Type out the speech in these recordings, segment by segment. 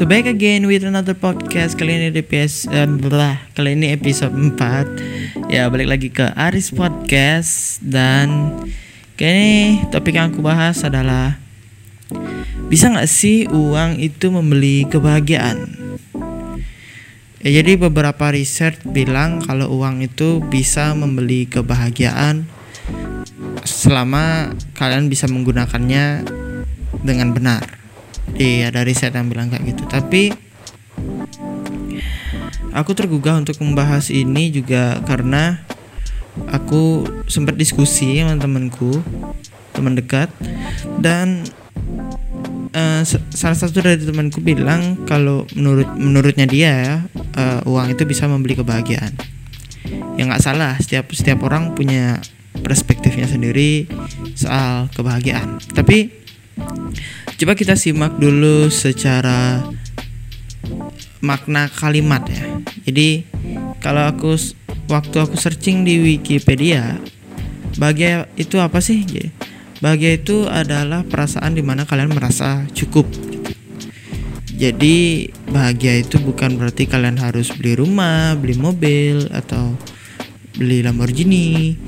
So back again with another podcast Kali ini di PS uh, blah, Kali ini episode 4 Ya balik lagi ke Aris Podcast Dan Kali ini topik yang aku bahas adalah Bisa gak sih uang itu membeli kebahagiaan? Ya, jadi beberapa riset bilang kalau uang itu bisa membeli kebahagiaan selama kalian bisa menggunakannya dengan benar. Iya, ada riset yang bilang kayak gitu. Tapi aku tergugah untuk membahas ini juga karena aku sempat diskusi sama temanku, teman dekat dan uh, salah satu dari temanku bilang kalau menurut menurutnya dia ya uh, uang itu bisa membeli kebahagiaan. Ya nggak salah, setiap setiap orang punya perspektifnya sendiri soal kebahagiaan. Tapi coba kita simak dulu secara makna kalimat ya. Jadi kalau aku waktu aku searching di Wikipedia, bahagia itu apa sih? Bahagia itu adalah perasaan di mana kalian merasa cukup. Jadi bahagia itu bukan berarti kalian harus beli rumah, beli mobil atau beli Lamborghini.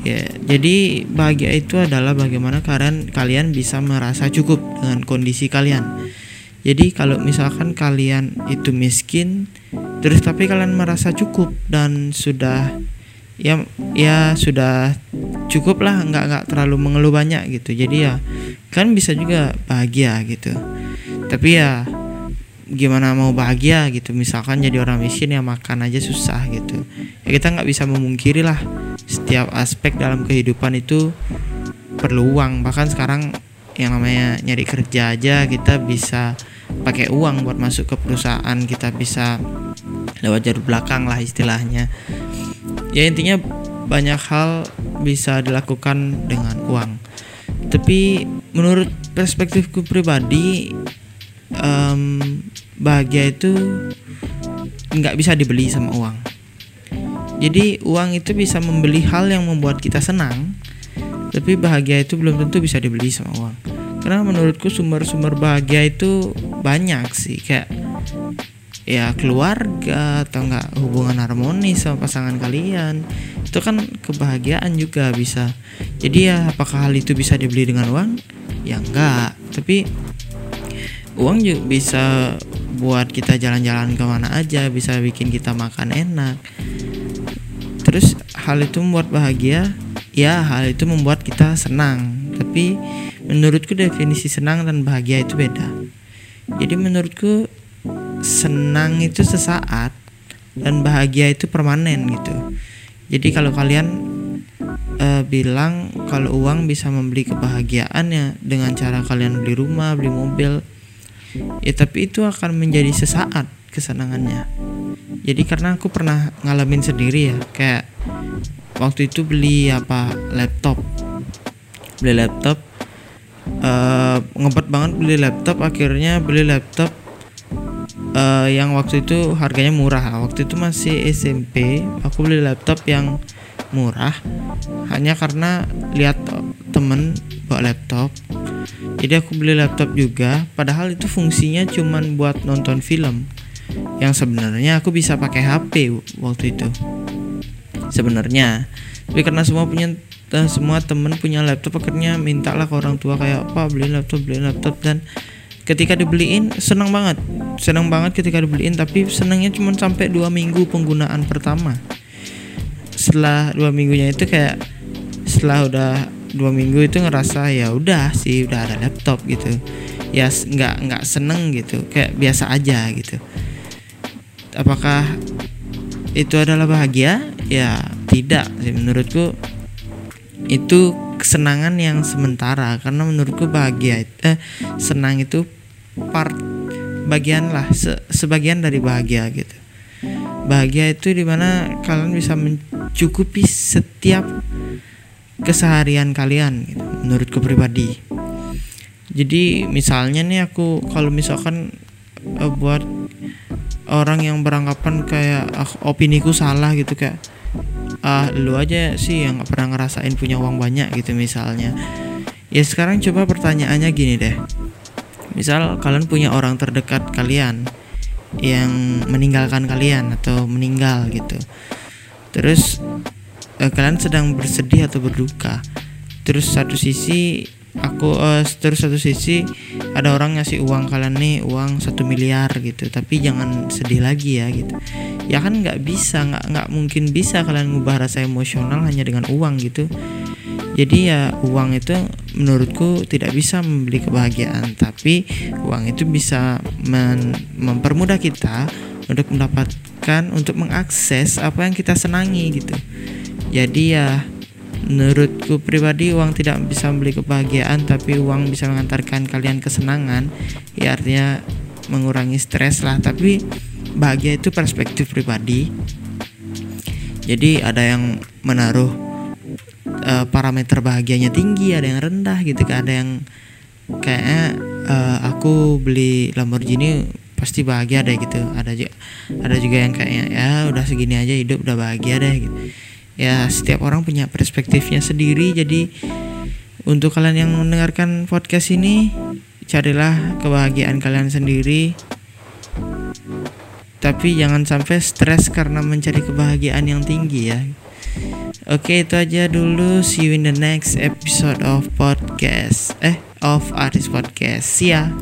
Ya, jadi bahagia itu adalah bagaimana kalian kalian bisa merasa cukup dengan kondisi kalian. Jadi kalau misalkan kalian itu miskin, terus tapi kalian merasa cukup dan sudah ya ya sudah cukup lah nggak nggak terlalu mengeluh banyak gitu. Jadi ya kan bisa juga bahagia gitu. Tapi ya gimana mau bahagia gitu? Misalkan jadi orang miskin ya makan aja susah gitu. Ya kita nggak bisa memungkiri lah setiap aspek dalam kehidupan itu perlu uang. Bahkan sekarang yang namanya nyari kerja aja kita bisa pakai uang buat masuk ke perusahaan. Kita bisa lewat jalur belakang lah istilahnya. Ya intinya banyak hal bisa dilakukan dengan uang. Tapi menurut perspektifku pribadi um, bahagia itu nggak bisa dibeli sama uang jadi uang itu bisa membeli hal yang membuat kita senang tapi bahagia itu belum tentu bisa dibeli sama uang. Karena menurutku sumber-sumber bahagia itu banyak sih kayak ya keluarga atau enggak hubungan harmonis sama pasangan kalian. Itu kan kebahagiaan juga bisa. Jadi ya apakah hal itu bisa dibeli dengan uang? Ya enggak tapi uang juga bisa buat kita jalan-jalan ke mana aja bisa bikin kita makan enak terus hal itu membuat bahagia. Ya hal itu membuat kita senang. Tapi menurutku definisi senang dan bahagia itu beda. Jadi menurutku senang itu sesaat dan bahagia itu permanen gitu. Jadi kalau kalian uh, bilang kalau uang bisa membeli kebahagiaan ya dengan cara kalian beli rumah, beli mobil, ya tapi itu akan menjadi sesaat kesenangannya. Jadi karena aku pernah ngalamin sendiri ya, kayak waktu itu beli apa laptop, beli laptop, uh, ngebet banget beli laptop, akhirnya beli laptop uh, yang waktu itu harganya murah. Waktu itu masih SMP aku beli laptop yang murah hanya karena lihat temen bawa laptop. Jadi aku beli laptop juga padahal itu fungsinya cuman buat nonton film yang sebenarnya aku bisa pakai HP waktu itu. Sebenarnya. Tapi karena semua punya eh, semua temen punya laptop akhirnya mintalah ke orang tua kayak apa beli laptop beli laptop. Dan ketika dibeliin senang banget. Senang banget ketika dibeliin tapi senangnya cuma sampai dua minggu penggunaan pertama. Setelah dua minggunya itu kayak setelah udah dua minggu itu ngerasa ya udah sih udah ada laptop gitu. Ya nggak nggak seneng gitu. Kayak biasa aja gitu apakah itu adalah bahagia? Ya tidak sih. Menurutku itu kesenangan yang sementara. Karena menurutku bahagia eh senang itu part bagian lah se sebagian dari bahagia gitu. Bahagia itu di mana kalian bisa mencukupi setiap keseharian kalian gitu, menurutku pribadi. Jadi misalnya nih aku kalau misalkan uh, buat orang yang beranggapan kayak uh, opiniku salah gitu kayak ah lu aja sih yang gak pernah ngerasain punya uang banyak gitu misalnya. Ya sekarang coba pertanyaannya gini deh. Misal kalian punya orang terdekat kalian yang meninggalkan kalian atau meninggal gitu. Terus eh, kalian sedang bersedih atau berduka terus satu sisi aku uh, terus satu sisi ada orang ngasih uang kalian nih uang satu miliar gitu. Tapi jangan sedih lagi ya gitu. Ya kan nggak bisa nggak nggak mungkin bisa kalian ngubah rasa emosional hanya dengan uang gitu. Jadi ya uang itu menurutku tidak bisa membeli kebahagiaan. Tapi uang itu bisa mempermudah kita untuk mendapatkan untuk mengakses apa yang kita senangi gitu. Jadi ya Menurutku pribadi uang tidak bisa membeli kebahagiaan tapi uang bisa mengantarkan kalian kesenangan. Ya artinya mengurangi stres lah. Tapi bahagia itu perspektif pribadi. Jadi ada yang menaruh uh, parameter bahagianya tinggi ada yang rendah gitu kan. Ada yang kayaknya uh, aku beli Lamborghini pasti bahagia deh gitu. Ada juga ada juga yang kayaknya ya udah segini aja hidup udah bahagia deh gitu ya setiap orang punya perspektifnya sendiri. Jadi untuk kalian yang mendengarkan podcast ini carilah kebahagiaan kalian sendiri. Tapi jangan sampai stres karena mencari kebahagiaan yang tinggi ya. Oke itu aja dulu. See you in the next episode of podcast. Eh of Artis Podcast. See ya